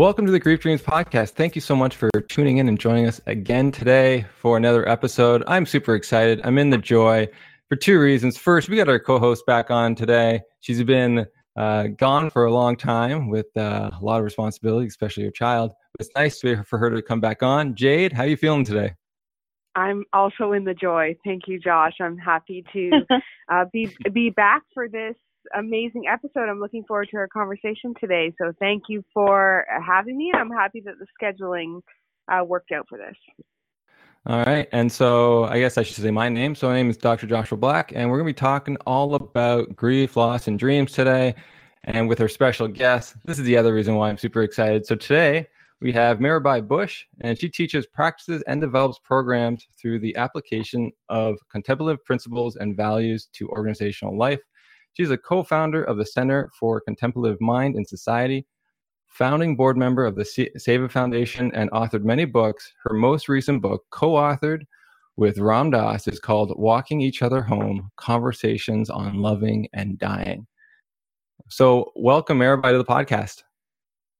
Welcome to the Grief Dreams podcast. Thank you so much for tuning in and joining us again today for another episode. I'm super excited. I'm in the joy for two reasons. First, we got our co-host back on today. She's been uh, gone for a long time with uh, a lot of responsibility, especially your child. It's nice for her to come back on. Jade, how are you feeling today? I'm also in the joy. Thank you, Josh. I'm happy to uh, be be back for this amazing episode. I'm looking forward to our conversation today. So thank you for having me. I'm happy that the scheduling uh, worked out for this. All right. And so I guess I should say my name. So my name is Dr. Joshua Black, and we're going to be talking all about grief, loss, and dreams today. And with our special guest, this is the other reason why I'm super excited. So today we have Mirabai Bush, and she teaches practices and develops programs through the application of contemplative principles and values to organizational life. She's a co founder of the Center for Contemplative Mind in Society, founding board member of the Seva Foundation, and authored many books. Her most recent book, co authored with Ram Dass, is called Walking Each Other Home Conversations on Loving and Dying. So, welcome, everybody, to the podcast.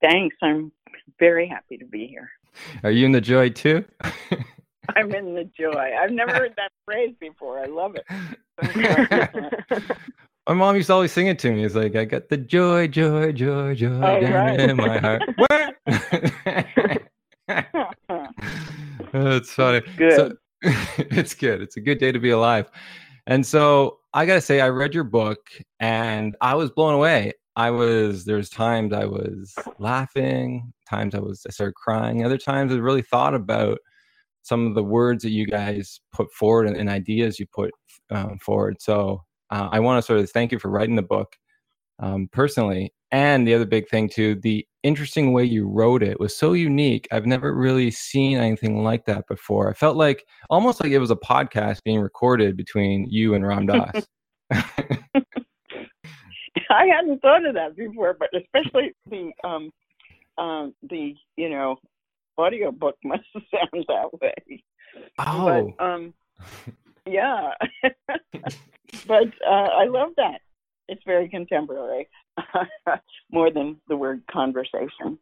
Thanks. I'm very happy to be here. Are you in the joy too? I'm in the joy. I've never heard that phrase before. I love it. My mom used to always sing it to me. It's like I got the joy, joy, joy, joy oh, down right. in my heart. That's funny. Good. So, it's good. It's a good day to be alive. And so I gotta say, I read your book and I was blown away. I was there's times I was laughing, times I was I started crying, other times I really thought about some of the words that you guys put forward and, and ideas you put um, forward. So uh, I want to sort of thank you for writing the book um, personally. And the other big thing too, the interesting way you wrote it was so unique. I've never really seen anything like that before. I felt like almost like it was a podcast being recorded between you and Ram Dass. I hadn't thought of that before, but especially the um, um, the you know audio book must sound that way. Oh, but, um, yeah, but uh, I love that. It's very contemporary, more than the word conversation.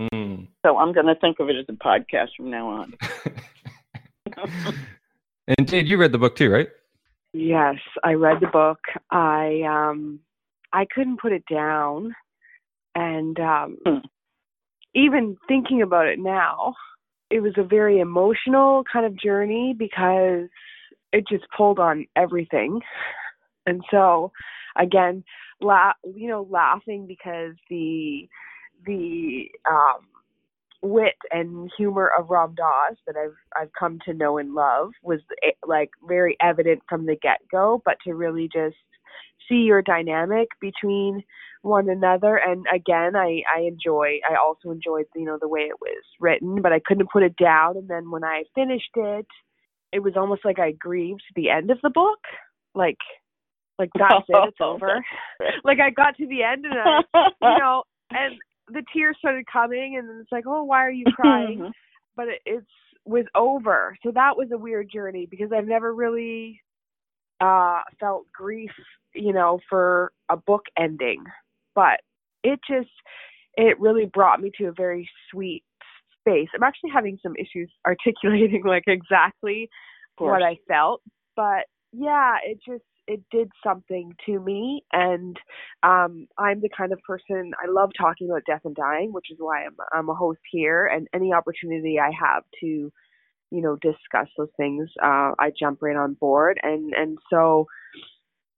Mm. So I'm going to think of it as a podcast from now on. and Jade, you read the book too, right? Yes, I read the book. I um I couldn't put it down and um Hmm. even thinking about it now, it was a very emotional kind of journey because it just pulled on everything. And so again, la- you know, laughing because the the um wit and humor of Ram Dass that I've I've come to know and love was eh, like very evident from the get go, but to really just see your dynamic between one another and again I I enjoy I also enjoyed you know the way it was written, but I couldn't put it down and then when I finished it it was almost like I grieved the end of the book. Like like that's it, it's over. like I got to the end and I you know and the tears started coming and then it's like oh why are you crying? But it, it's was over. So that was a weird journey because i've never really uh felt grief you know for a book ending. But it just it really brought me to a very sweet space i'm actually having some issues articulating like exactly what i felt. But yeah it just it did something to me. And um i'm the kind of person i love talking about death and dying which is why i'm i'm a host here. And any opportunity i have to you know discuss those things uh i jump right on board. And and so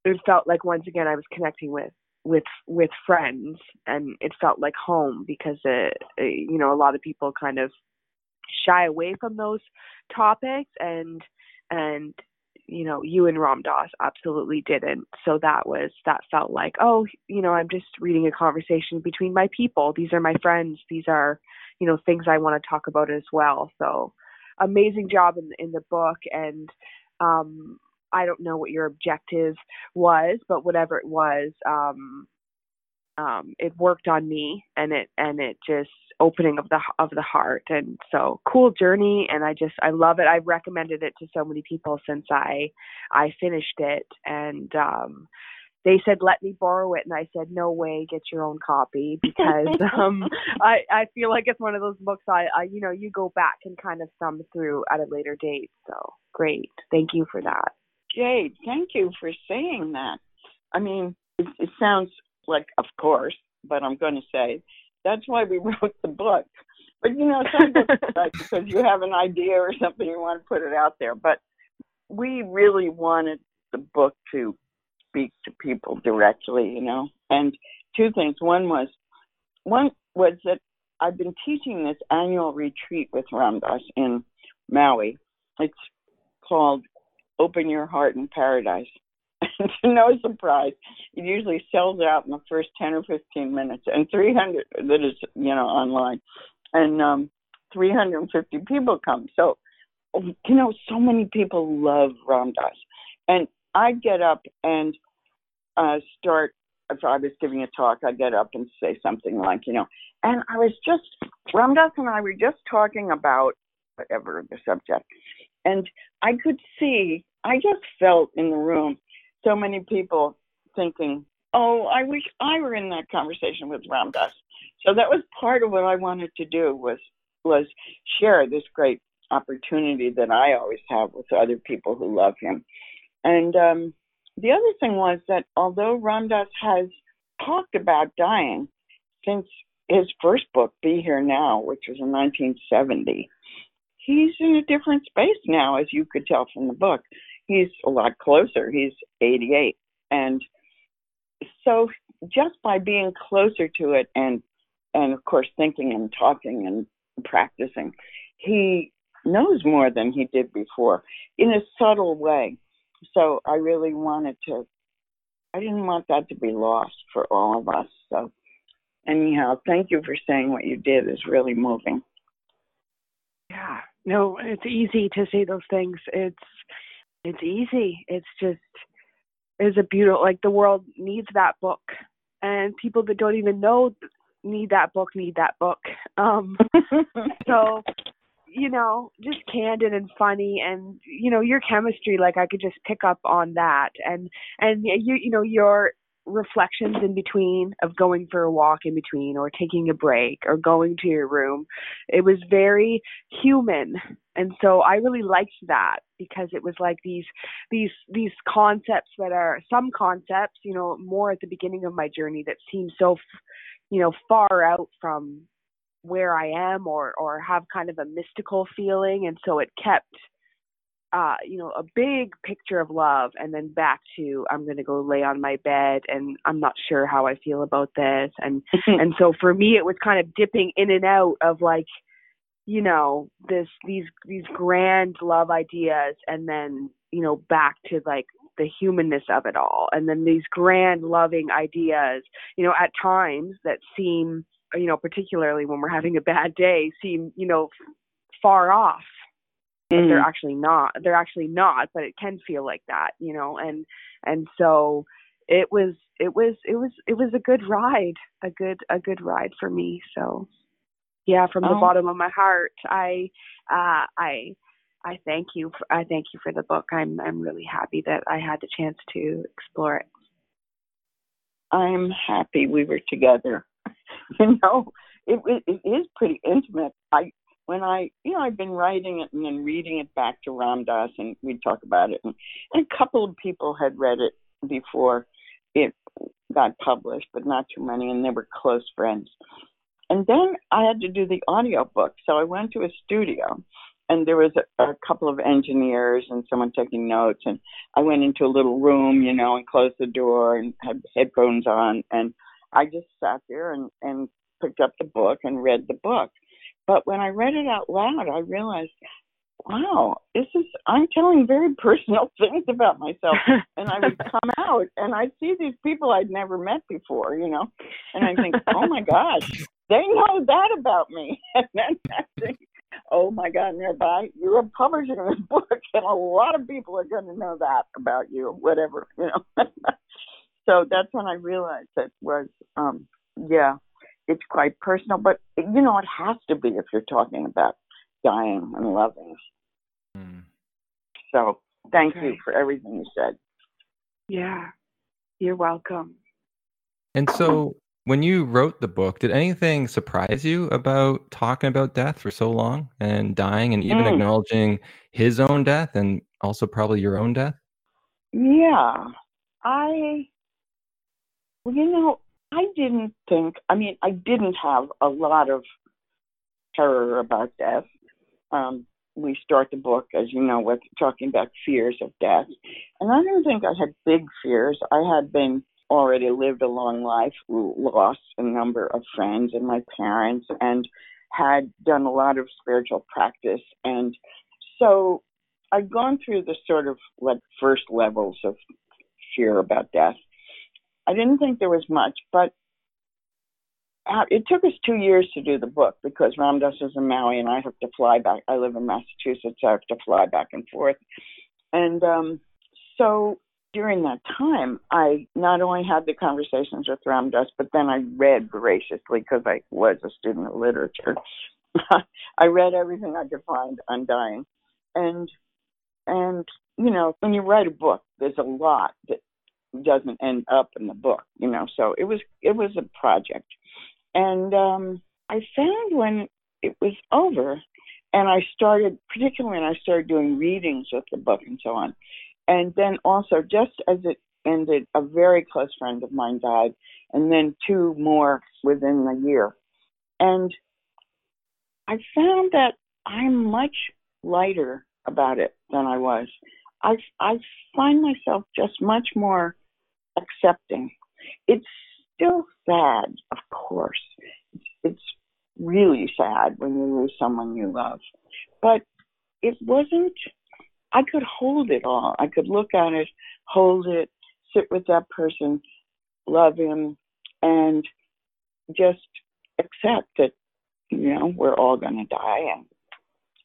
it felt like once again i was connecting with with with friends and it felt like home because it, it you know a lot of people kind of shy away from those topics and and you know, you and Ram Dass absolutely didn't. So that was that felt like, oh, you know, I'm just reading a conversation between my people. These are my friends. These are, you know, things I want to talk about as well. So amazing job in in the book and um I don't know what your objective was, but whatever it was, um um it worked on me and it and it just opening of the of the heart. And so cool journey and i just i love it. I've recommended it to so many people since i i finished it. And um they said let me borrow it. And I said no way get your own copy because um I I feel like it's one of those books I, I you know you go back and kind of thumb through at a later date. So great. Thank you for that Jade thank you for saying that I mean it, it sounds like of course but I'm going to say that's why we wrote the book but you know some books like because you have an idea or something you want to put it out there but we really wanted the book to speak to people directly, you know. And two things. One was one was that I've been teaching this annual retreat with Ram Dass in Maui. It's called Open Your Heart in Paradise. No surprise, it usually sells out in the first 10 or 15 minutes, and 300 that is, you know, online, and um, 350 people come. So, you know, so many people love Ram Dass. And I get up and uh, start. If I was giving a talk, I'd get up and say something like, you know, and I was just Ram Dass and I were just talking about whatever the subject, and I could see, I just felt in the room so many people thinking, oh, I wish I were in that conversation with Ram Dass. So that was part of what I wanted to do was was share this great opportunity that I always have with other people who love him. And um, the other thing was that although Ram Dass has talked about dying since his first book, Be Here Now, which was in 1970, he's in a different space now, as you could tell from the book. He's a lot closer. He's 88. And so just by being closer to it and and of course thinking and talking and practicing, he knows more than he did before in a subtle way so I really wanted to. I didn't want that to be lost for all of us. So anyhow, thank you for saying what you did is really moving. Yeah. No, it's easy to say those things. It's it's easy. It's just it's a beautiful like the world needs that book. And people that don't even know need that book need that book. Um so you know, just candid and funny and you know, your chemistry like I could just pick up on that and and you you know, your reflections in between of going for a walk in between or taking a break or going to your room. It was very human. And so I really liked that because it was like these these these concepts that are some concepts, you know, more at the beginning of my journey that seem so you know far out from where I am or or have kind of a mystical feeling and so it kept uh you know a big picture of love and then back to I'm going to go lay on my bed and I'm not sure how I feel about this and and so for me it was kind of dipping in and out of like you know this these these grand love ideas and then you know back to like the humanness of it all and then these grand loving ideas you know at times that seem you know, particularly when we're having a bad day, seem, you know, far off. Mm. They're actually not. They're actually not, but it can feel like that, you know. And and so it was it was it was it was a good ride, a good a good ride for me. So yeah, from oh. the bottom of my heart, I uh I I thank you for, I thank you for the book. I'm I'm really happy that I had the chance to explore it. I'm happy we were together. you know, it, it is pretty intimate. I when I, you know, I've been writing it and then reading it back to Ram Dass, and we'd talk about it. And, and a couple of people had read it before it got published, but not too many, and they were close friends. And then I had to do the audio book, so I went to a studio, and there was a, a couple of engineers and someone taking notes, and I went into a little room, you know, and closed the door and had headphones on, and I just sat there and, and picked up the book and read the book. But when I read it out loud, I realized, wow, this is, I'm telling very personal things about myself. And I would come out and I'd see these people I'd never met before, you know, and I think, oh my gosh, they know that about me. And then I think, oh my God, Mirabai, you're a publisher of this book, and a lot of people are going to know that about you, whatever, you know so that's when I realized it was, um, yeah, it's quite personal, but you know, it has to be if you're talking about dying and loving. Mm. So thank okay. you for everything you said. Yeah. You're welcome. And so, when you wrote the book, did anything surprise you about talking about death for so long and dying and even Mm. acknowledging his own death and also probably your own death? Yeah, I, well, you know, I didn't think, I mean, I didn't have a lot of terror about death. Um, we start the book, as you know, with talking about fears of death. And I don't think I had big fears. I had been already lived a long life, lost a number of friends and my parents, and had done a lot of spiritual practice. And so I'd gone through the sort of like first levels of fear about death. I didn't think there was much, but it took us two years to do the book because Ram Dass is in Maui and I have to fly back. I live in Massachusetts, so I have to fly back and forth. And um, so during that time, I not only had the conversations with Ram Dass, but then I read voraciously because I was a student of literature. I read everything I could find on dying, and and you know when you write a book, there's a lot that doesn't end up in the book, you know. So it was it was a project, and um, I found when it was over, and I started, particularly when I started doing readings with the book and so on, and then also just as it ended, a very close friend of mine died, and then two more within the year, and I found that I'm much lighter about it than I was. I I find myself just much more accepting. It's still sad, of course. It's, really sad when you lose someone you love, but it wasn't. I could hold it all. I could look at it, hold it, sit with that person, love him, and just accept that you know we're all going to die and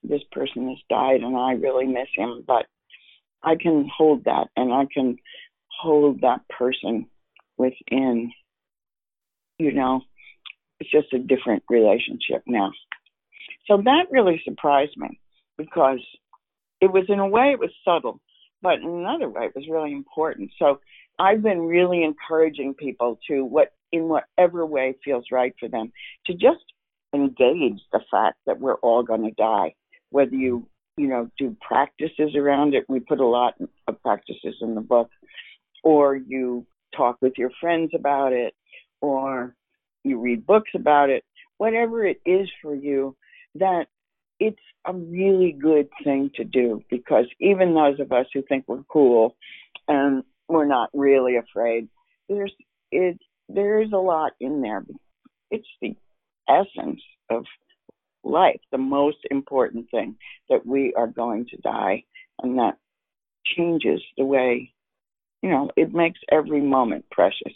this person has died and I really miss him, but I can hold that and I can hold that person within, you know, it's just a different relationship now. So that really surprised me because it was, in a way, it was subtle, but in another way, it was really important. So I've been really encouraging people to, what in whatever way feels right for them, to just engage the fact that we're all going to die whether you you know do practices around it we put a lot of practices in the book or you talk with your friends about it or you read books about it whatever it is for you that it's a really good thing to do. Because even those of us who think we're cool and we're not really afraid there's it there's a lot in there. It's the essence of life, the most important thing that we are going to die, and that changes the way, you know, it makes every moment precious.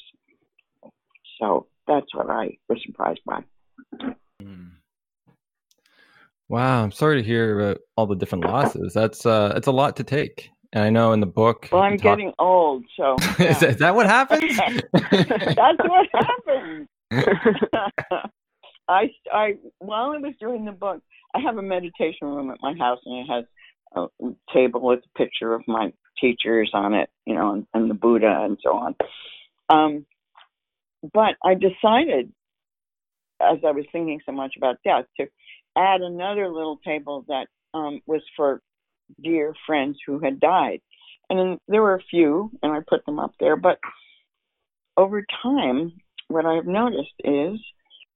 So that's what I was surprised by. Mm. Wow, I'm sorry to hear about all the different losses. That's uh, it's a lot to take. And I know in the book. Well, I'm talk- getting old, so. Yeah. is, that, is, that, what happens? that's what happens. I, I, while I was doing the book, I have a meditation room at my house, and it has a table with a picture of my teachers on it, you know, and, and the Buddha and so on. Um, but I decided, as I was thinking so much about death, to add another little table that um, was for dear friends who had died. And then there were a few, and I put them up there. But over time, what I've noticed is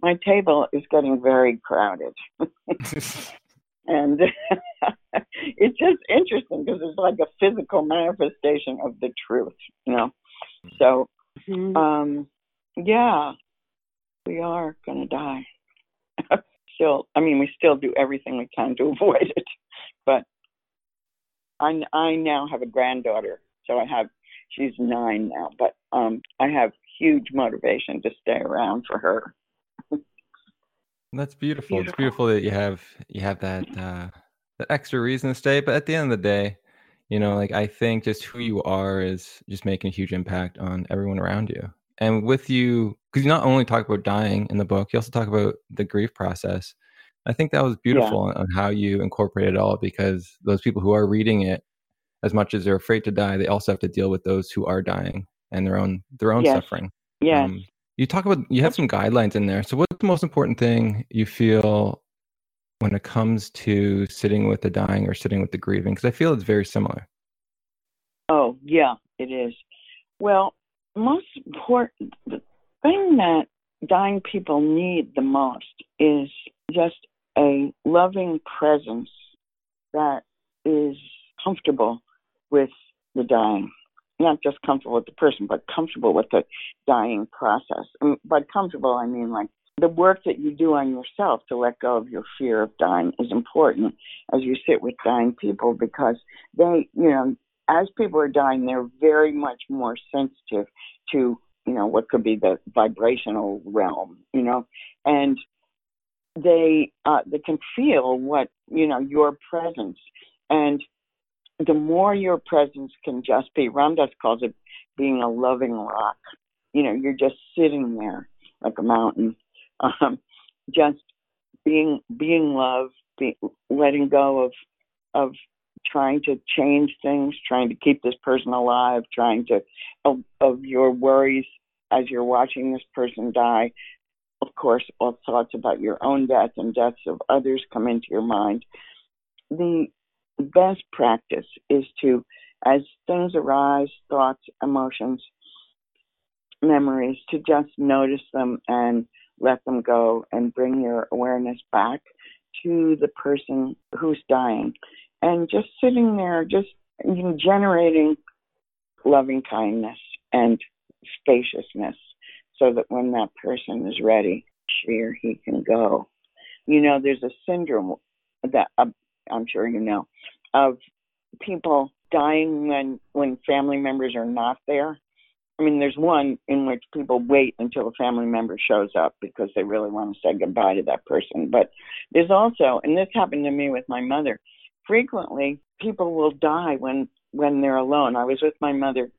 my table is getting very crowded. and it's just interesting because it's like a physical manifestation of the truth, you know. So, Mhm. um, yeah, we are going to die. still, I mean, we still do everything we can to avoid it, but I, I now have a granddaughter, so I have she's nine now, but um, I have huge motivation to stay around for her. That's beautiful. It's Beautiful. that you have you have that uh that extra reason to stay. But at the end of the day, you know, like I think just who you are is just making a huge impact on everyone around you. And with you, because you not only talk about dying in the book, you also talk about the grief process. I think that was beautiful on, on how you incorporate it all because those people who are reading it, as much as they're afraid to die, they also have to deal with those who are dying and their own their own Yes. suffering. Yeah. Um, you talk about you have some guidelines in there. So what's the most important thing you feel when it comes to sitting with the dying or sitting with the grieving? Because I feel it's very similar. Oh, yeah, it is. Well, most important, the thing that dying people need the most is just a loving presence that is comfortable with the dying. Not just comfortable with the person, but comfortable with the dying process. And by comfortable, I mean like the work that you do on yourself to let go of your fear of dying is important as you sit with dying people because they, you know, as people are dying, they're very much more sensitive to, you know, what could be the vibrational realm, you know, and they uh, they can feel what you know your presence, and the more your presence can just be. Ram Dass calls it being a loving rock. You know, you're just sitting there like a mountain, um, just being being love, be, letting go of of trying to change things, trying to keep this person alive, trying to of, of your worries as you're watching this person die. Of course, all thoughts about your own death and deaths of others come into your mind. The best practice is to, as things arise, thoughts, emotions, memories, to just notice them and let them go and bring your awareness back to the person who's dying and just sitting there, just generating loving kindness and spaciousness so that when that person is ready, she or he can go. You know, there's a syndrome that uh, I'm sure you know of people dying when when family members are not there. I mean, there's one in which people wait until a family member shows up because they really want to say goodbye to that person. But there's also, and this happened to me with my mother, frequently people will die when when they're alone. I was with my mother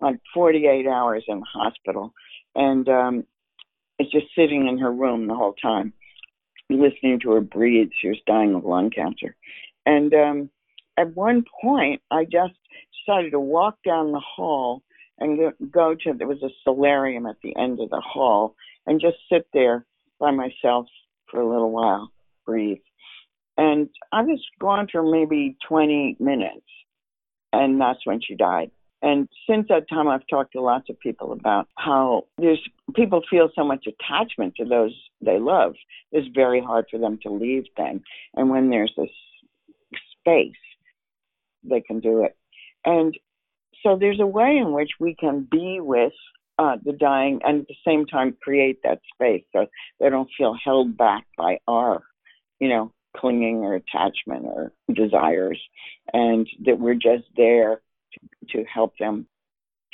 like 48 hours in the hospital, and um, it's just sitting in her room the whole time, listening to her breathe. She was dying of lung cancer, and um, at one point, I just decided to walk down the hall and go, to there was a solarium at the end of the hall and just sit there by myself for a little while, breathe. And I was gone for maybe 20 minutes, and that's when she died. And since that time, I've talked to lots of people about how there's people feel so much attachment to those they love. It's very hard for them to leave them. And when there's this space, they can do it. And so there's a way in which we can be with uh, the dying and at the same time create that space so they don't feel held back by our, you know, clinging or attachment or desires, and that we're just there to, to help them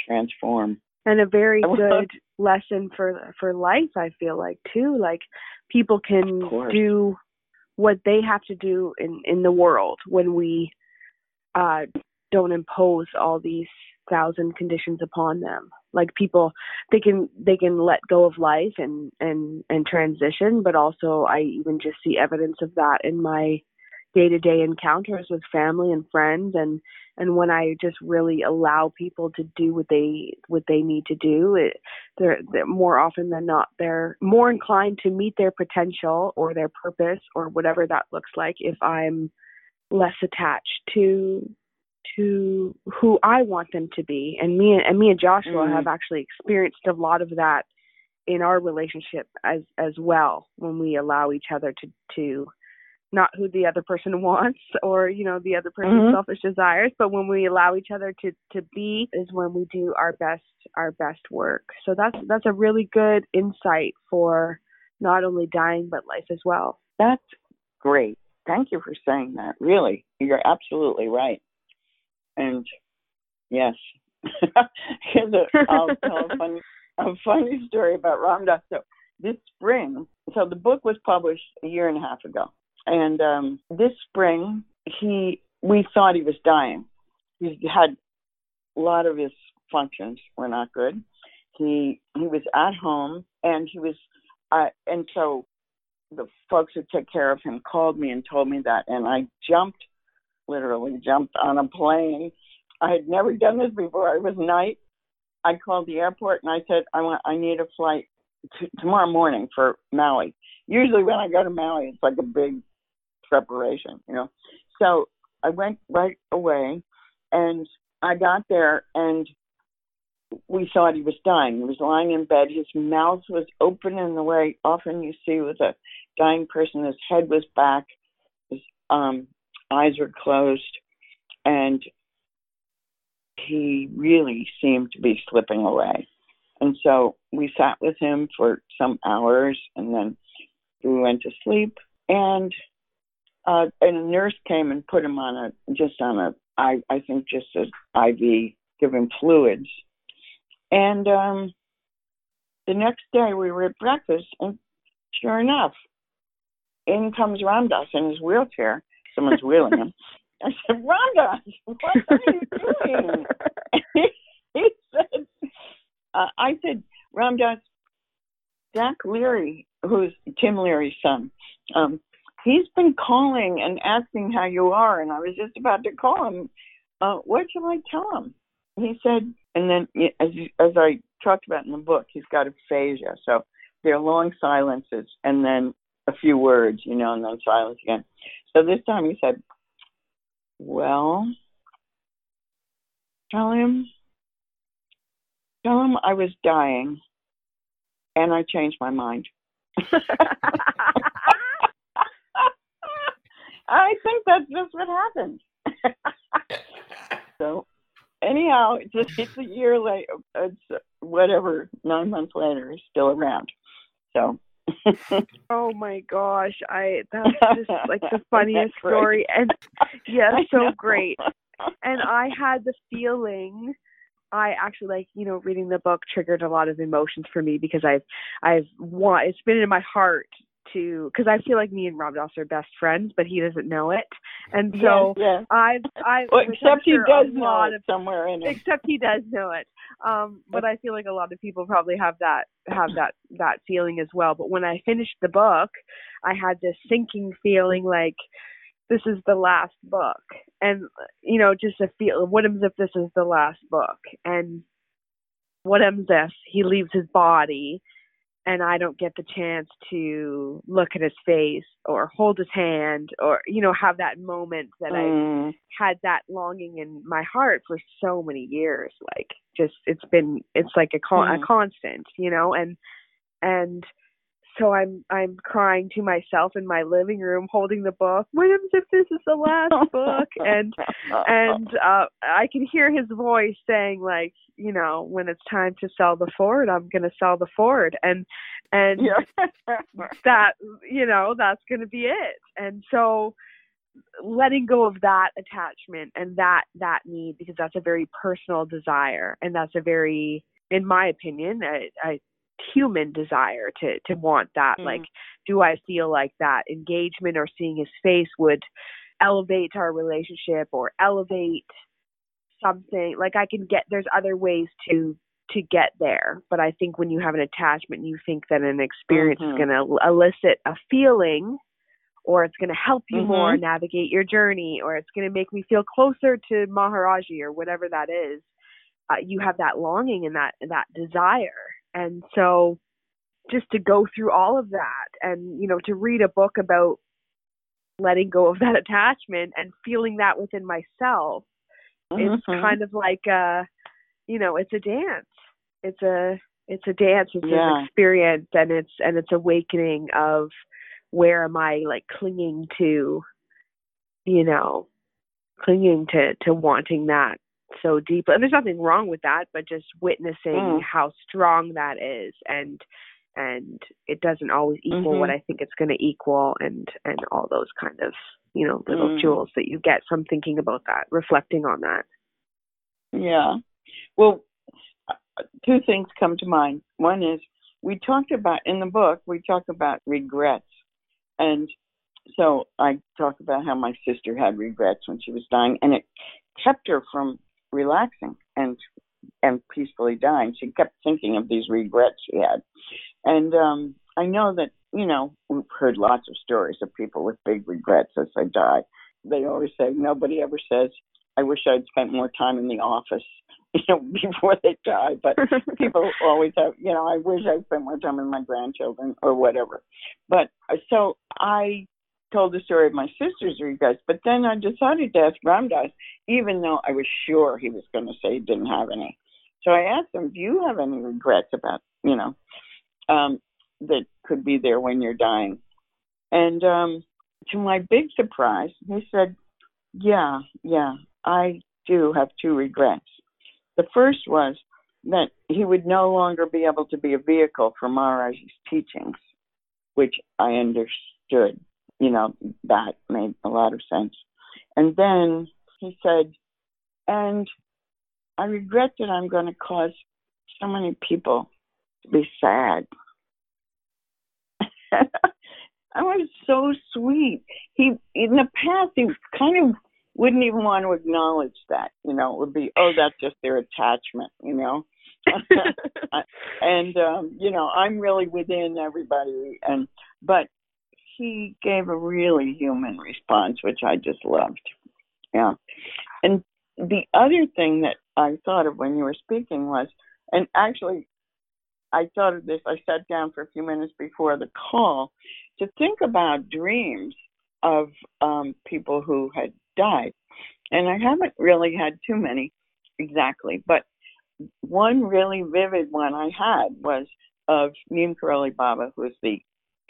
transform. and a very good lesson for for life i feel like too. Like people can do what they have to do in in the world when we uh don't impose all these thousand conditions upon them. Like people they can they can let go of life and and and transition but also i even just see evidence of that in my day-to-day encounters with family and friends and and when i just really allow people to do what they what they need to do it they're, they're more often than not they're more inclined to meet their potential or their purpose or whatever that looks like if i'm less attached to to who I want them to be. And me and me and Joshua Mhm. have actually experienced a lot of that in our relationship as as well when we allow each other to to not who the other person wants or you know the other person's Mhm. selfish desires but when we allow each other to to be is when we do our best our best work so that's that's a really good insight for not only dying but life as well That's great. Thank you for saying that. Really, you're absolutely right. And yes, here's a, I'll tell a funny, a funny story about Ram Dass. So this spring, so the book was published a year and a half ago, and um, this spring he we thought he was dying. He had a lot of his functions were not good. He he was at home and he was, uh, and so the folks who took care of him called me and told me that, and I jumped, literally jumped on a plane. I had never done this before. It was night, I called the airport and I said I want I need a flight t- tomorrow morning for Maui. Usually when I go to Maui, it's like a big preparation, you know. So I went right away, and I got there and we thought he was dying. He was lying in bed. His mouth was open in the way often you see with a dying person. His head was back. His um, eyes were closed, and he really seemed to be slipping away. And so we sat with him for some hours, and then we went to sleep. And uh, and a nurse came and put him on a just on a I I think just an IV, give him fluids. And um, the next day we were at breakfast, and sure enough, in comes Ram Dass in his wheelchair. Someone's wheeling him. I said, Ram Dass, what are you doing? he said, uh, I said, Ram Dass, Jack Leary, who's Tim Leary's son, um, he's been calling and asking how you are, and I was just about to call him. Uh, what shall I tell him? He said, and then as as I talked about in the book, he's got aphasia, so there are long silences and then a few words, you know, and then silence again. So this time he said, "Well, tell him, tell him I was dying, and I changed my mind." I think that's just what happened. so, anyhow, it's a, it's a year later. It's whatever, nine months later, he's still around. So. oh my gosh, I that's just like the funniest story, and yeah, so great. And I had the feeling I actually like you know reading the book triggered a lot of emotions for me because I've I've want it's been in my heart to because I feel like me and Ram Dass are best friends, but he doesn't know it, and so yes, yes. I've I well, except he does know it of, somewhere in it. Except he does know it, um, but I feel like a lot of people probably have that have that that feeling as well. But when I finished the book, I had this sinking feeling like this is the last book, and you know just a feel. What if this is the last book? And what if this? He leaves his body and I don't get the chance to look at his face or hold his hand or you know have that moment that mm. I had that longing in my heart for so many years like just it's been it's like a con- mm. a constant you know and and so I'm I'm crying to myself in my living room, holding the book. What if this is the last book? And and uh, I can hear his voice saying like, you know, when it's time to sell the Ford, I'm going to sell the Ford, and and yeah. that you know that's going to be it. And so letting go of that attachment and that that need because that's a very personal desire and that's a very in my opinion I, I human desire to to want that mm. like do i feel like that engagement or seeing his face would elevate our relationship or elevate something like i can get there's other ways to to get there but i think when you have an attachment you think that an experience mm-hmm. is going to elicit a feeling or it's going to help you mm-hmm. more navigate your journey or it's going to make me feel closer to maharaji or whatever that is uh, you have that longing and that that desire and so just to go through all of that and, you know, to read a book about letting go of that attachment and feeling that within myself, mm-hmm. it's kind of like a, you know, it's a dance. It's a, it's a dance. It's yeah. an experience and it's, and it's awakening of where am I like clinging to, you know, clinging to, to wanting that so deeply. And there's nothing wrong with that, but just witnessing mm. how strong that is and and it doesn't always equal mm-hmm. what I think it's going to equal and and all those kind of, you know, little mm. jewels that you get from thinking about that, reflecting on that. Yeah. Well, uh, two things come to mind. One is we talked about in the book, we talk about regrets. And so I talk about how my sister had regrets when she was dying and it kept her from relaxing and and peacefully dying. She kept thinking of these regrets she had. And um I know that, you know, we've heard lots of stories of people with big regrets as they die. They always say nobody ever says, I wish I'd spent more time in the office you know, before they die. But people always have, you know, I wish I'd spent more time with my grandchildren or whatever. But uh, so I told the story of my sister's regrets, but then I decided to ask Ram Dass, even though I was sure he was going to say he didn't have any. So I asked him, "Do you have any regrets about, you know, um, that could be there when you're dying?" And um, to my big surprise, he said, "Yeah, yeah, I do have two regrets. The first was that he would no longer be able to be a vehicle for Maharaj's teachings, which I understood. You know, that made a lot of sense. And then he said, and I regret that I'm going to cause so many people to be sad. I was so sweet. He in the past he kind of wouldn't even want to acknowledge that. You know, it would be, oh, that's just their attachment. You know, and um, you know, I'm really within everybody, and but he gave a really human response, which I just loved. Yeah, and the other thing that I thought of when you were speaking was, and actually, I thought of this. I sat down for a few minutes before the call to think about dreams of um, people who had died. And I haven't really had too many exactly, but one really vivid one I had was of Neem Karoli Baba, who was the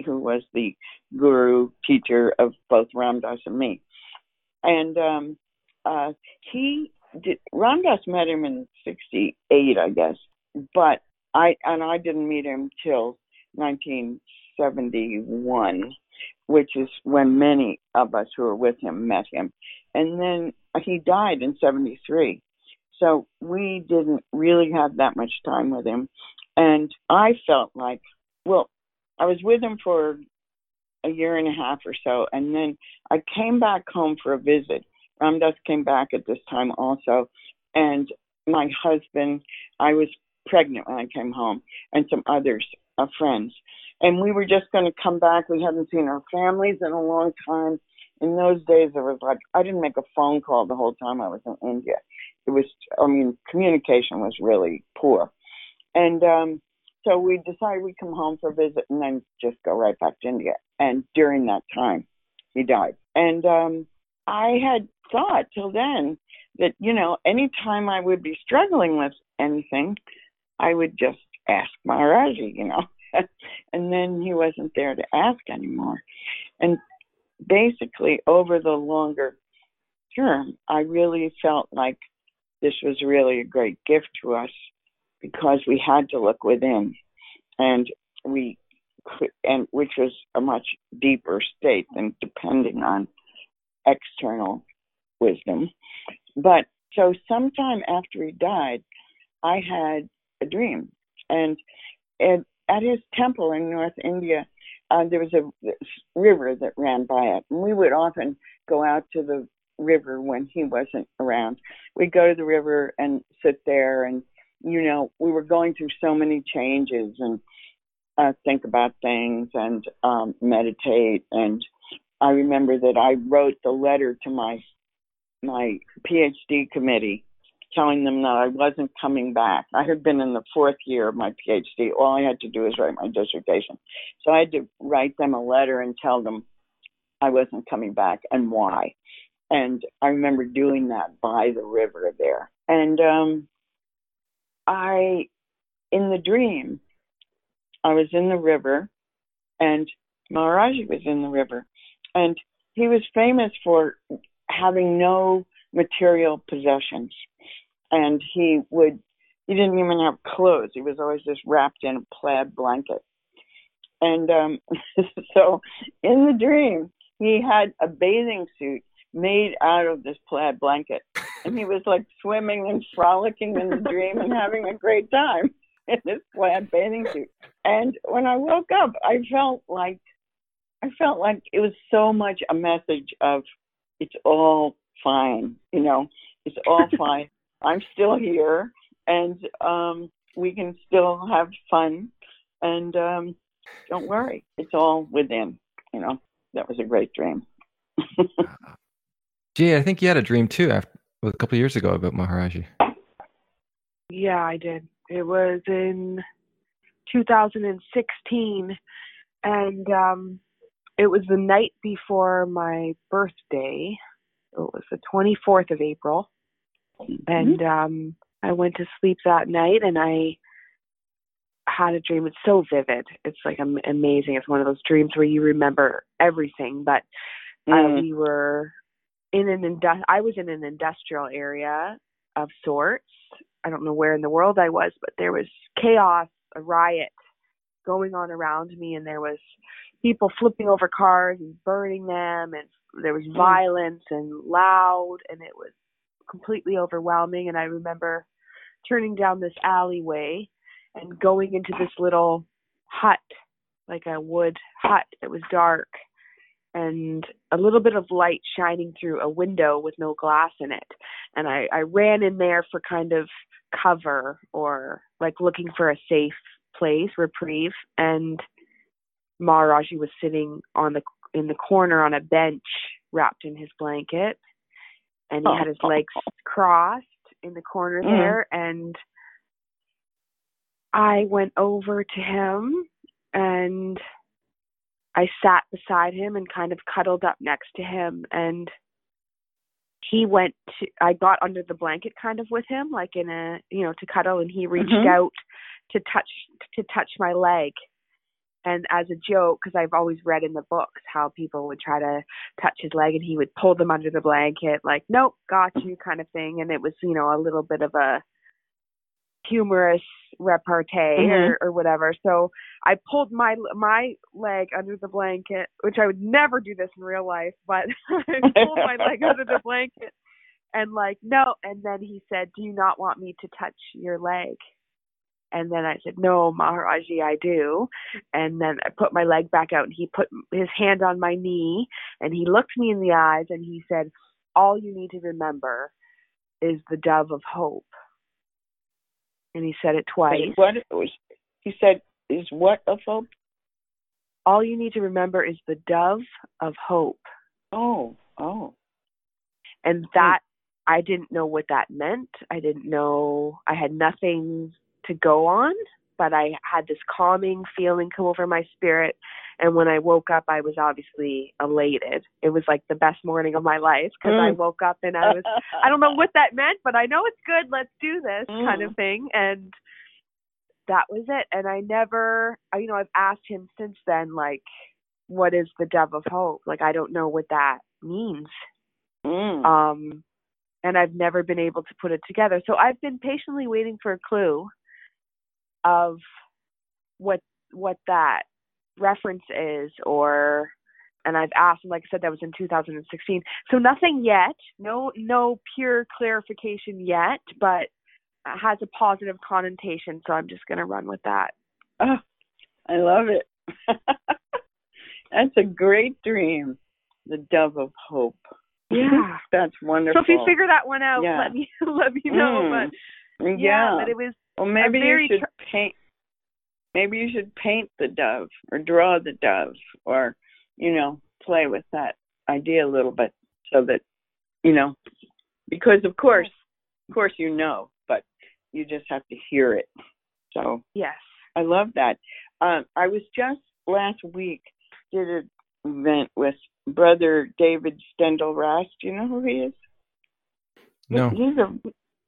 who was the guru teacher of both Ram Dass and me. And um, uh, he did, Ram Dass met him in '68, I guess, but I and I didn't meet him till 1971 which is when many of us who were with him met him. And then he died in 73. So we didn't really have that much time with him. And I felt like, well, I was with him for a year and a half or so. And then I came back home for a visit. Ram Dass came back at this time also. And my husband, I was pregnant when I came home, and some others, uh, friends and we were just going to come back. We hadn't seen our families in a long time. In those days, it was like I didn't make a phone call the whole time I was in India. It was, I mean, communication was really poor, and um, so we decided we'd come home for a visit and then just go right back to India. And during that time, he died. And um, I had thought till then that you know, anytime I would be struggling with anything, I would just ask Maharaji, you know. and then he wasn't there to ask anymore. And basically, over the longer term, I really felt like this was really a great gift to us because we had to look within, and we and which was a much deeper state than depending on external wisdom. But so sometime after he died, I had a dream, and and at his temple in North India, uh, there was a river that ran by it, and we would often go out to the river when he wasn't around. We'd go to the river and sit there, and you know, we were going through so many changes and uh, think about things and um, meditate. And I remember that I wrote the letter to my my PhD committee telling them that I wasn't coming back. I had been in the fourth year of my PhD. All I had to do was write my dissertation. So I had to write them a letter and tell them I wasn't coming back and why. And I remember doing that by the river there. And um, I, in the dream, I was in the river and Maharaji was in the river. And he was famous for having no material possessions and he would he didn't even have clothes. He was always just wrapped in a plaid blanket. And um so in the dream he had a bathing suit made out of this plaid blanket. And he was like swimming and frolicking in the dream and having a great time in this plaid bathing suit. And when I woke up, I felt like I felt like it was so much a message of it's all fine, you know, it's all fine. I'm still here, and um, we can still have fun. And um, don't worry, it's all within. You know, that was a great dream. Gee, I think you had a dream too after a couple years ago about Maharaji. Yeah, I did. It was in 2016, and um, it was the night before my birthday. It was the 24th of April, and um, I went to sleep that night, and I had a dream. It's so vivid. It's like amazing. It's one of those dreams where you remember everything. But uh, Mm. we were in an indu- I was in an industrial area of sorts. I don't know where in the world I was, but there was chaos, a riot going on around me, and there was people flipping over cars and burning them, and there was Mm. violence and loud, and it was completely overwhelming. And I remember turning down this alleyway and going into this little hut, like a wood hut that was dark and a little bit of light shining through a window with no glass in it. And I, I ran in there for kind of cover or like looking for a safe place, reprieve. And Maharaji was sitting on the in the corner on a bench wrapped in his blanket and he had his legs crossed in the corner Mhm. there and I went over to him and I sat beside him and kind of cuddled up next to him and he went to I got under the blanket kind of with him like in a you know to cuddle and he reached Mhm. out to touch to touch my leg and as a joke because I've always read in the books how people would try to touch his leg and he would pull them under the blanket like nope got you kind of thing and it was you know a little bit of a humorous repartee Mhm. or, or whatever so I pulled my my leg under the blanket, which I would never do this in real life, but I pulled my leg under the blanket and like no and then he said, "Do you not want me to touch your leg?" And then I said, "No, Maharaji, I do." And then I put my leg back out and he put his hand on my knee and he looked me in the eyes and he said, "All you need to remember is the dove of hope." And he said it twice. Is what he said is what of hope? all you need to remember is the dove of hope. Oh, oh. And hmm. that I didn't know what that meant. I didn't know I had nothing to go on, but I had this calming feeling come over my spirit. And when I woke up, I was obviously elated. It was like the best morning of my life because I Mm. woke up and I was, I don't know what that meant, but I know it's good. Let's do this kind of Mm. thing. And that was it. And I never, I- you know, I've asked him since then, like, what is the dove of hope? Like, I don't know what that means. Mm. Um, and I've never been able to put it together. So I've been patiently waiting for a clue of what what that reference is, or and I've asked, and like I said, that was in 2016. So nothing yet, no no pure clarification yet, but it has a positive connotation. So I'm just gonna run with that. Oh, I love it. That's a great dream. The dove of hope. Yeah. That's wonderful. So if you figure that one out, Yeah. let me let me know. Mm. But yeah, yeah, but it was well, maybe you should tr- paint. Maybe you should paint the dove or draw the dove, or you know, play with that idea a little bit, so that you know, because of course, of course, you know, but you just have to hear it. So yes. I love that. Um, I was just last week did an event with brother David Steindl-Rast. Do you know who he is? No. He's a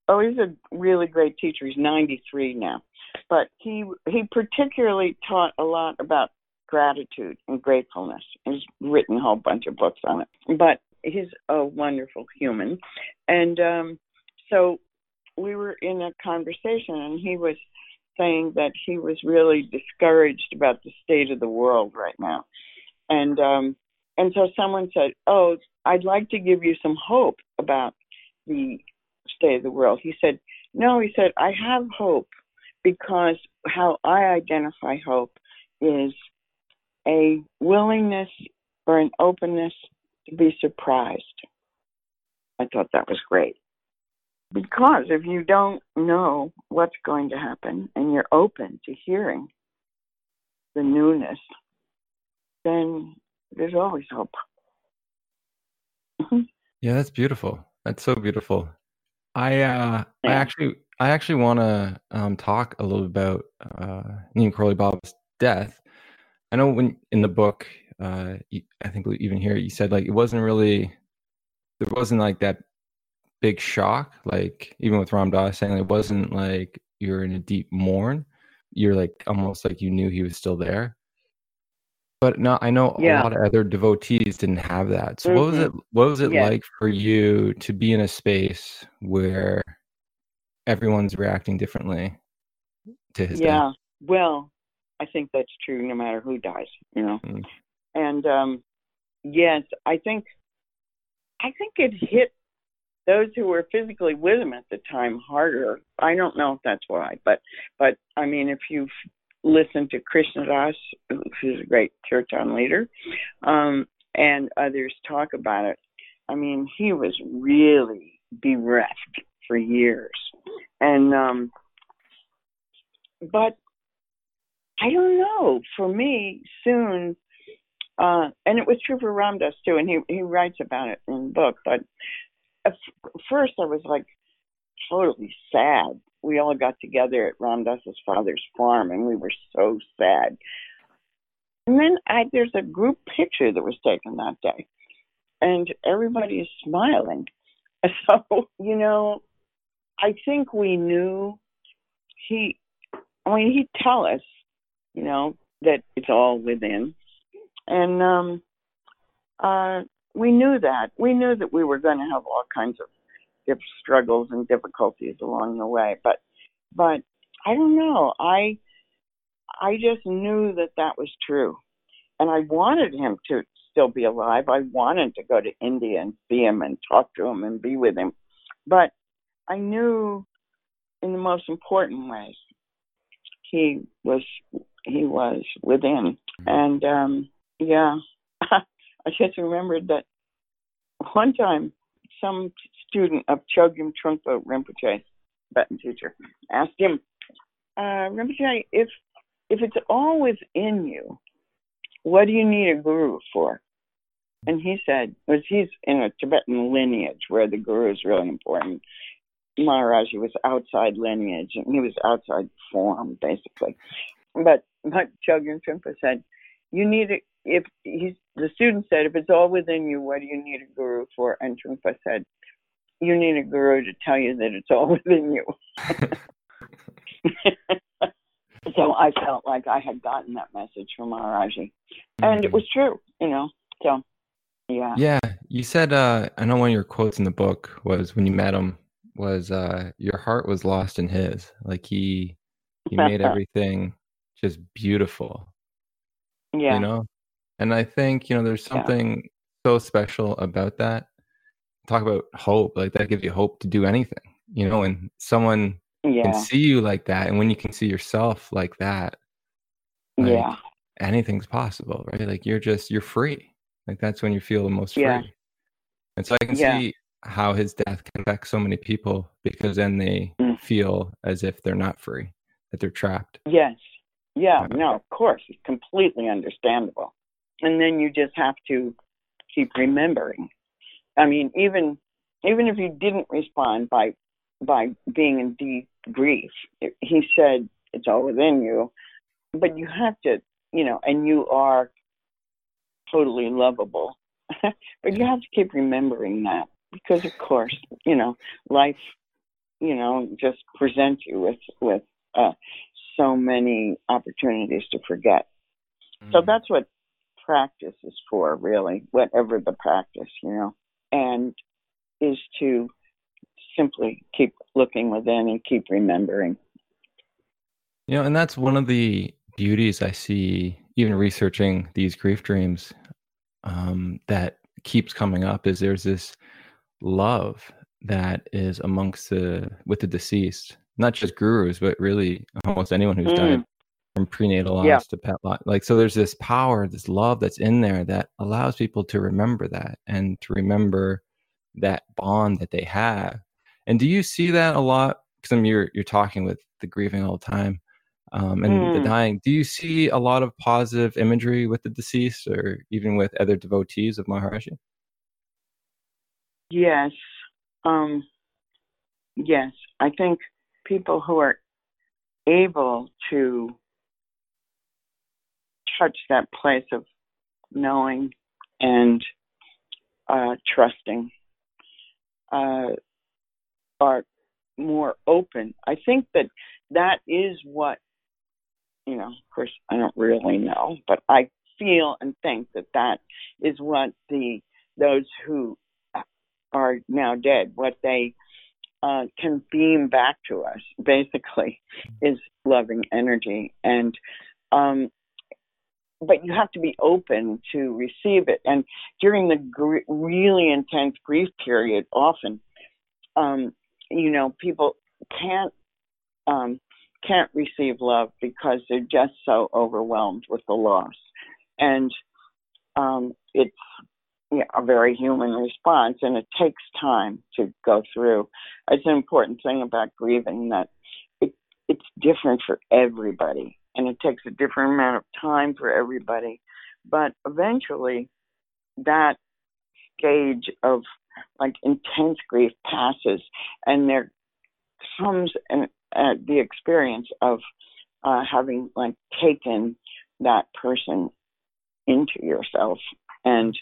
oh, he's a really great teacher. He's 93 now, but he he particularly taught a lot about gratitude and gratefulness. He's written a whole bunch of books on it. But he's a wonderful human, and um, so we were in a conversation, and he was saying that he was really discouraged about the state of the world right now, and um, and so someone said, "Oh, I'd like to give you some hope about the of the world." He said, "No," he said, "I have hope because how I identify hope is a willingness or an openness to be surprised." I thought that was great. Because if you don't know what's going to happen and you're open to hearing the newness, then there's always hope. Yeah, that's beautiful. That's so beautiful. I uh, Yeah. I actually I actually want to um, talk a little bit about uh, Karoli Baba's death. I know when in the book, uh, I think even here you said like it wasn't really there wasn't like that big shock. Like even with Ram Dass saying it wasn't like you're in a deep mourn. You're like almost like you knew he was still there. But no, I know Yeah. a lot of other devotees didn't have that. So what was it? What was it Mm-hmm. Yeah. like for you to be in a space where everyone's reacting differently to his yeah. death? Well, I think that's true no matter who dies, you know. Mm. And um yes, I think I think it hit those who were physically with him at the time harder. I don't know if that's why, but but I mean if you've listened to Krishna Das, who's a great kirtan leader, um, and others talk about it, I mean he was really bereft for years. And um but I don't know. For me, soon, uh, and it was true for Ram Dass too, and he he writes about it in the book. But at f- first, I was like totally sad. We all got together at Ram Dass's father's farm, and we were so sad. And then I, there's a group picture that was taken that day, and everybody is smiling. So you know, I think we knew he. I mean, he'd tell us you know, that it's all within. And um uh we knew that. We knew that we were going to have all kinds of struggles and difficulties along the way, but but I don't know. I I just knew that that was true. And I wanted him to still be alive. I wanted to go to India and see him and talk to him and be with him. But I knew in the most important ways he was he was within. And um yeah, I just remembered that one time some student of Chogyam Trungpa Rinpoche, Tibetan teacher, asked him, uh, Rinpoche, if if it's all within you, what do you need a guru for? And he said, was he's in a Tibetan lineage where the guru is really important. Maharaji was outside lineage and he was outside form, basically. But but Chogyam Trungpa said, you need it if he's the student said, if it's all within you, what do you need a guru for? And Trungpa said, you need a guru to tell you that it's all within you. so I felt like I had gotten that message from Maharaji. And it was true, you know. So yeah. Yeah, you said uh I know one of your quotes in the book was when you met him was uh your heart was lost in his. Like he he made everything just beautiful, Yeah. you know? And I think, you know, there's Yeah. something so special about that. Talk about hope, like that gives you hope to do anything, you know, and someone can see you like that and when you can see yourself like that, like, yeah. anything's possible, right? Like you're just you're free. Like that's when you feel the most Yeah. free. And so I can Yeah. see how his death can affect so many people because then they Mm. feel as if they're not free, that they're trapped. Yes. Yeah, Yeah. no, of course. It's completely understandable. And then you just have to keep remembering. I mean, even even if you didn't respond by by being in deep grief, it- he said it's all within you, but you have to, you know, and you are totally lovable. but you have to keep remembering that because of course, you know, life, you know, just presents you with with uh so many opportunities to forget. So Mm. that's what practice is for, really, whatever the practice, you know, and is to simply keep looking within and keep remembering. You know, and that's one of the beauties I see even researching these grief dreams um, that keeps coming up is there's this love that is amongst the with the deceased, not just gurus, but really almost anyone who's died Mm. From prenatal loss Yeah. to pet loss. Like so there's this power, this love that's in there that allows people to remember that and to remember that bond that they have. And do you see that a lot? Because I mean, you're you're talking with the grieving all the time, um, and the Mm. dying. Do you see a lot of positive imagery with the deceased, or even with other devotees of Maharaji? Yes. Um, yes, I think people who are able to touch that place of knowing and uh, trusting uh, are more open. I think that that is what, you know, of course, I don't really know, but I feel and think that that is what the those who are now dead, what they uh, can beam back to us, basically, is loving energy. And um, but you have to be open to receive it. And during the gr- really intense grief period, often, um, you know, people can't um, can't receive love because they're just so overwhelmed with the loss, and um, it's you know, a very human response, and it takes time to go through. It's an important thing about grieving that it, it's different for everybody and it takes a different amount of time for everybody. But eventually, that stage of like intense grief passes, and there comes an, uh, the experience of uh, having like taken that person into yourself, and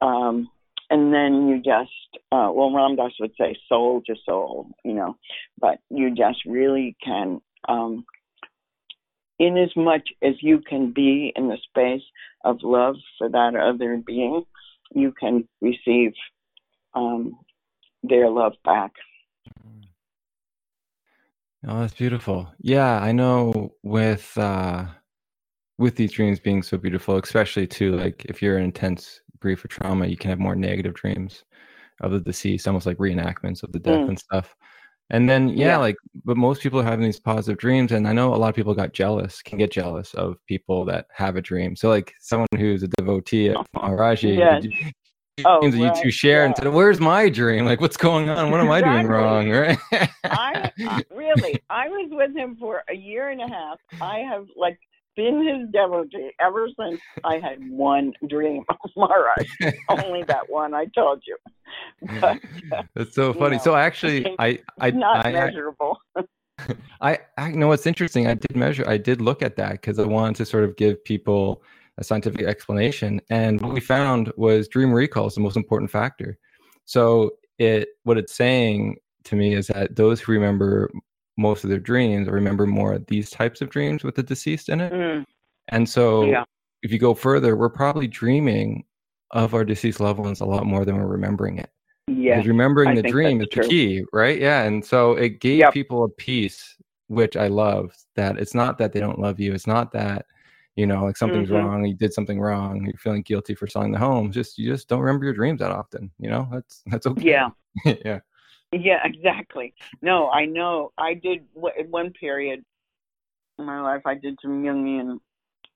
um, and then you just uh, well, Ram Dass would say soul to soul, you know, but you just really can um, in as much as you can be in the space of love for that other being, you can receive um, their love back. Oh, that's beautiful. Yeah, I know with uh with these dreams being so beautiful, especially too, like if you're in intense grief or trauma, you can have more negative dreams of the deceased, almost like reenactments of the death mm. and stuff. And then yeah, yeah, like but most people are having these positive dreams and I know a lot of people got jealous, can get jealous of people that have a dream. So like someone who's a devotee of uh-huh. Maharaji, yes. oh, right. you two share yeah. and said, "Where's my dream? Like, what's going on? What am. I doing wrong?" Right? I really, I was with him for a year and a half. I have like been his devotee ever since I had one dream of Maharaj. Only that one I told you. But, uh, That's so funny. know, so actually, I, I, not I, measurable. I, I know what's interesting. I did measure. I did look at that because I wanted to sort of give people a scientific explanation. And what we found was dream recall is the most important factor. So it, what it's saying to me is that those who remember most of their dreams or remember more of these types of dreams with the deceased in it. Mm. And so yeah. if you go further, we're probably dreaming of our deceased loved ones a lot more than we're remembering it. Yeah. Because remembering I the dream is true. the key, right? Yeah. And so it gave yep. people a peace, which I love, that it's not that they don't love you. It's not that, you know, like something's mm-hmm. wrong, you did something wrong, you're feeling guilty for selling the home. Just you just don't remember your dreams that often, you know? That's that's okay. Yeah. yeah. Yeah, exactly. No, I know. I did in one period in my life. I did some Jungian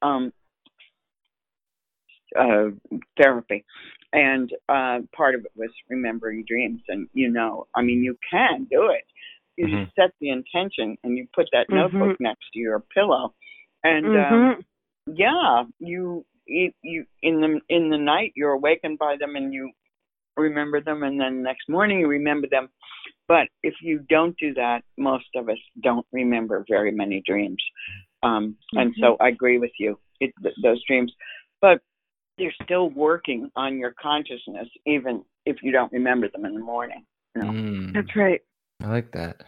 um, uh, therapy, and uh, part of it was remembering dreams. And you know, I mean, you can do it. You mm-hmm. just set the intention, and you put that mm-hmm. notebook next to your pillow, and um, mm-hmm. um, yeah, you you in the in the night you're awakened by them, and you remember them, and then next morning you remember them. But if you don't do that, most of us don't remember very many dreams. Um, mm-hmm. And so I agree with you, it, th- those dreams. But they're still working on your consciousness, even if you don't remember them in the morning. You know? mm. That's right. I like that.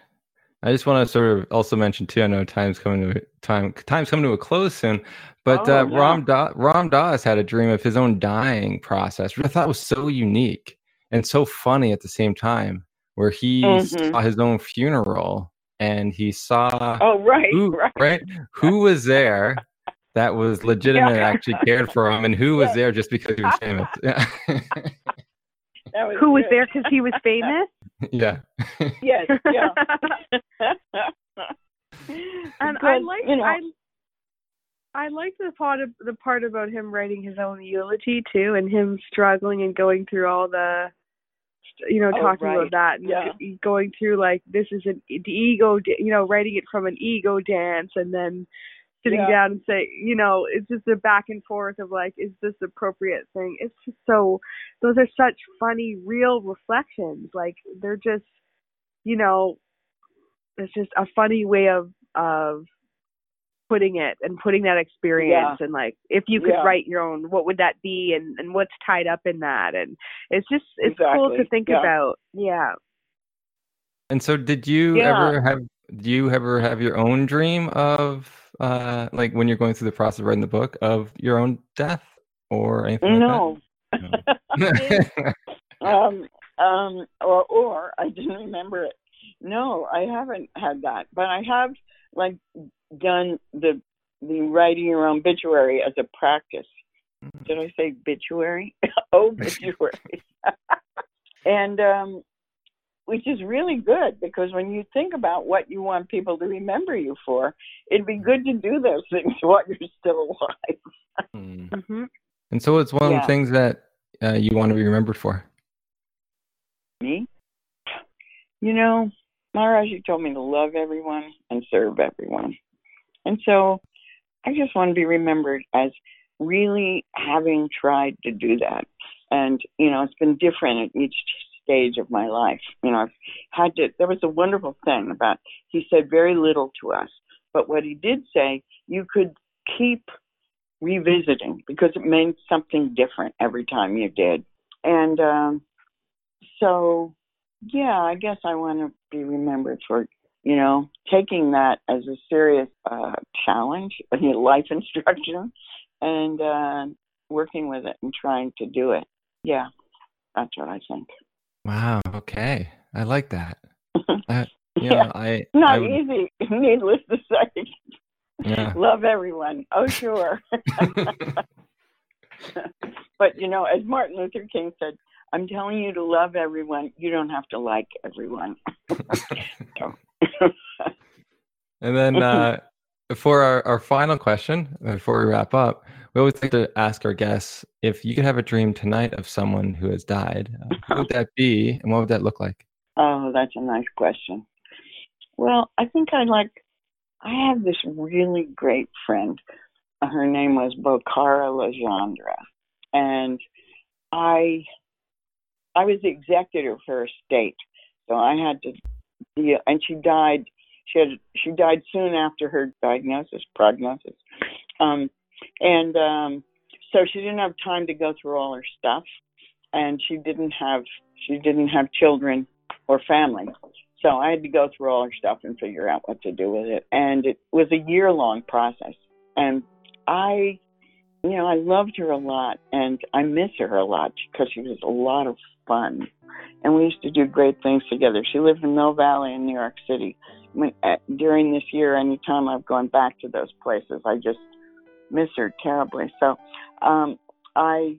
I just want to sort of also mention too. I know time's coming to time. Time's coming to a close soon, but oh, uh, yeah. Ram, da- Ram Dass had a dream of his own dying process, which I thought was so unique and so funny at the same time where he mm-hmm. saw his own funeral and he saw oh right who, right. right who was there that was legitimate yeah. actually cared for him and who was there just because he was famous yeah. was who was there because he was famous yeah yes yeah and i like you know, I, I like the part of the part about him writing his own eulogy too, and him struggling and going through all the you know, oh, talking right. about that and yeah. going through like this is an the ego, you know, writing it from an ego dance and then sitting yeah. down and say, you know, it's just a back and forth of like, is this appropriate thing? It's just so, those are such funny, real reflections. Like they're just, you know, it's just a funny way of of putting it and putting that experience and like if you could Yeah. write your own what would that be and and what's tied up in that and it's just it's cool to think Yeah. about yeah And so, did you Yeah. ever have? Do you ever have your own dream of, uh, like when you're going through the process of writing the book, of your own death or anything no. like that? um, um, or or I didn't remember it. No, I haven't had that, but I have like done the the writing your obituary as a practice. Did I say obituary? obituary. and um, which is really good because when you think about what you want people to remember you for, it'd be good to do those things while you're still alive. Mm. hmm And so, it's one of the things that uh, you want to be remembered for. Me? You know, Maharaji told me to love everyone and serve everyone. And so I just want to be remembered as really having tried to do that. And, you know, it's been different at each stage of my life. You know, I've had to, there was a wonderful thing about, he said very little to us. But what he did say, you could keep revisiting because it meant something different every time you did. And, um, so yeah i guess i want to be remembered for you know taking that as a serious uh challenge life instruction and uh working with it and trying to do it yeah that's what i think Wow. Okay. I like that. Uh, you yeah I. not I would, easy needless to say yeah. love everyone oh sure but you know as martin luther king said i'm telling you to love everyone you don't have to like everyone And then uh, for our, our final question, before we wrap up, we always like to ask our guests if you could have a dream tonight of someone who has died, uh, who would that be and what would that look like? Oh, that's a nice question. Well, I think I like. I have this really great friend. Uh, Her name was Bokara Legendre, and I, I was the executor for her estate, so I had to. Be and she died. She had. She died soon after her diagnosis, prognosis, um, and um, so she didn't have time to go through all her stuff, and she didn't have. She didn't have children or family. So I had to go through all her stuff and figure out what to do with it. And it was a year long process. And I, you know, I loved her a lot and I miss her a lot because she was a lot of fun. And we used to do great things together. She lived in Mill Valley in New York City. When, uh, during this year, anytime I've gone back to those places, I just miss her terribly. So um, I,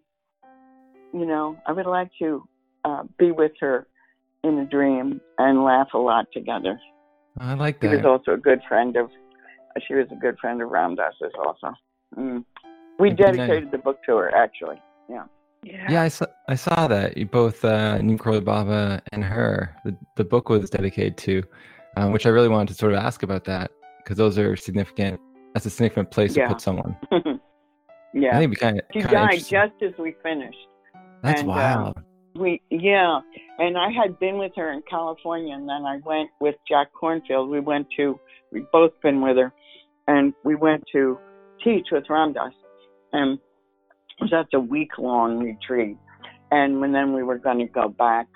you know, I would like to uh, be with her in a dream and laugh a lot together. I like that. She was also a good friend of. She was a good friend of Ram Dass's also. Mm. We dedicated the book to her actually. Yeah. yeah Yeah, I saw, I saw that. You both, uh, Neem Karoli Baba and her, the, the book was dedicated to, um, which I really wanted to sort of ask about that because those are significant. That's a significant place Yeah. to put someone. yeah, I think it'd be kind of. She died just as we finished. That's and, um, wild. We yeah, and I had been with her in California, and then I went with Jack Kornfield. We went to we've both been with her, and we went to teach with Ram Dass, and it was that's a week long retreat. And when then we were going to go back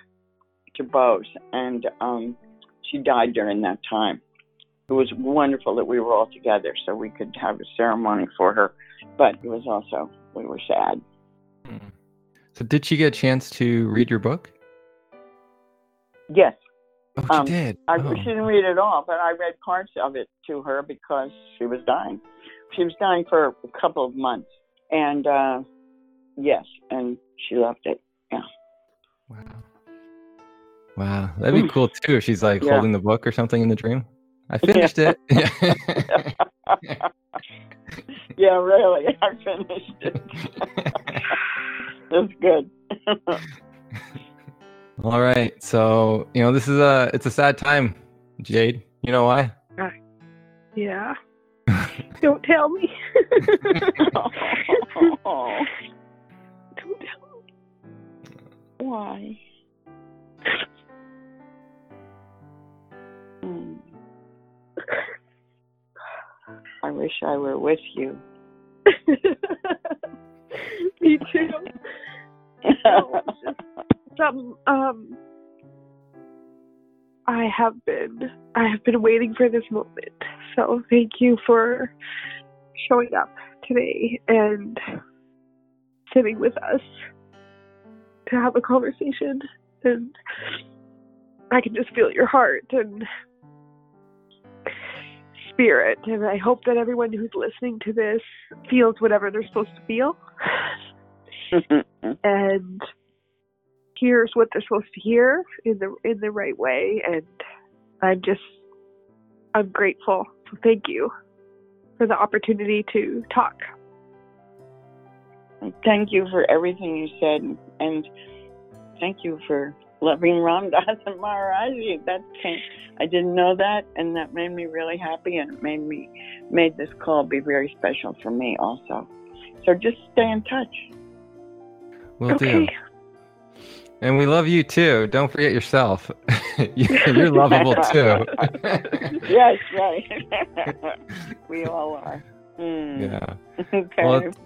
to Bose, and um, she died during that time. It was wonderful that we were all together, so we could have a ceremony for her. But it was also we were sad. Hmm. So, did she get a chance to read your book? Yes. Oh, Um, she did. I, oh. She didn't read it all, but I read parts of it to her because she was dying. She was dying for a couple of months, and uh, yes, and she loved it. Yeah. Wow. Wow, that'd be cool too if she's like Yeah. holding the book or something in the dream. I finished it. yeah, really, I finished it. That's good. All right. So, you know, this is a it's a sad time, Jade. You know why? yeah Don't tell me. Don't tell me. Why? Hmm. I wish I were with you. me too. No, just some um I have been I have been waiting for this moment. So thank you for showing up today and sitting with us to have a conversation. And I can just feel your heart and spirit. And I hope that everyone who's listening to this feels whatever they're supposed to feel. And hears what they're supposed to hear in the in the right way and I'm just I'm grateful. So thank you for the opportunity to talk. thank you for everything you said, and thank you for loving Ram Dass and Maharaji. That came, I didn't know that, and that made me really happy, and it made me made this call be very special for me also. So just stay in touch. Will okay. do. And we love you too. Don't forget yourself. You're lovable too. yes, right. we all are. Mm. yeah. Okay. Well, it's,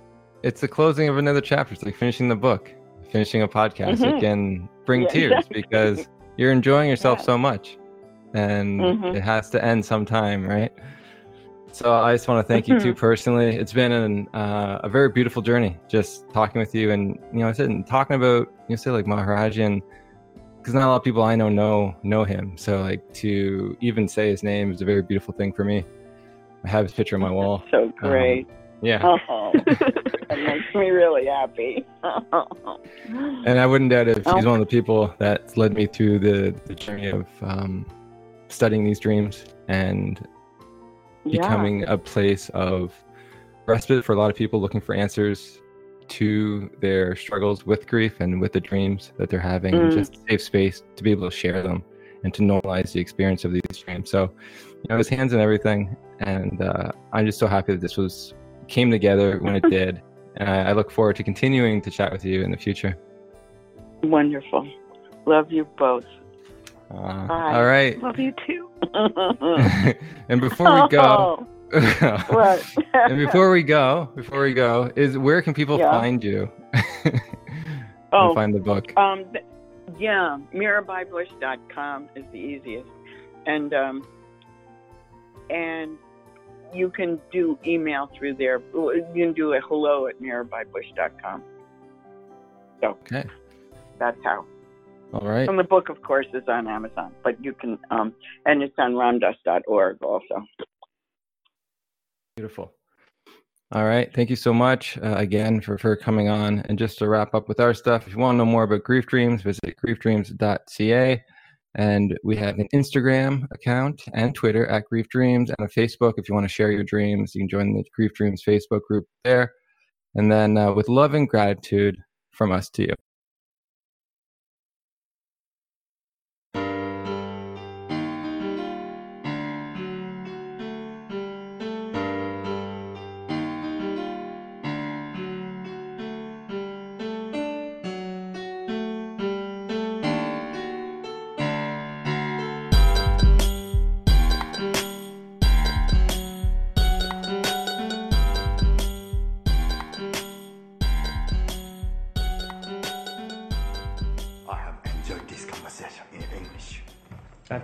it's the closing of another chapter. It's like finishing the book, finishing a podcast. Mhm. It can bring Yeah, tears exactly. because you're enjoying yourself Yeah. so much, and Mhm. it has to end sometime, right? So I just want to thank you too Mhm. personally. It's been an, uh, a very beautiful journey, just talking with you, and you know, I said and talking about you know, say like Maharaji, and because not a lot of people I know know know him. So like to even say his name is a very beautiful thing for me. I have his picture on my wall. so great. Yeah. Oh, that makes me really happy. And I wouldn't doubt if he's Oh. one of the people that's led me through the, the journey of um, studying these dreams and Yeah. becoming a place of respite for a lot of people looking for answers to their struggles with grief and with the dreams that they're having, and Mm. just safe space to be able to share them and to normalize the experience of these dreams. So, you know, his hands and everything, and uh, I'm just so happy that this was came together when it did, and I, I look forward to continuing to chat with you in the future. Wonderful. Love you both. Uh, Bye. all right. Love you too. and before we go, Oh, and before we go, before we go, is where can people Yeah. find you? Oh. and find the book. Um, th- yeah, mirabaibush.com is the easiest, and um, and you can do email through there. You can do a hello at mirabaibush.com. So Okay. that's how. All right. And the book, of course, is on Amazon, but you can, um, and it's on ramdass.org also. Beautiful. All right. Thank you so much uh, again for, for coming on. And just to wrap up with our stuff, if you want to know more about Grief Dreams, visit griefdreams.ca. And we have an Instagram account and Twitter at Grief Dreams and a Facebook. If you want to share your dreams, you can join the Grief Dreams Facebook group there. And then uh, with love and gratitude from us to you.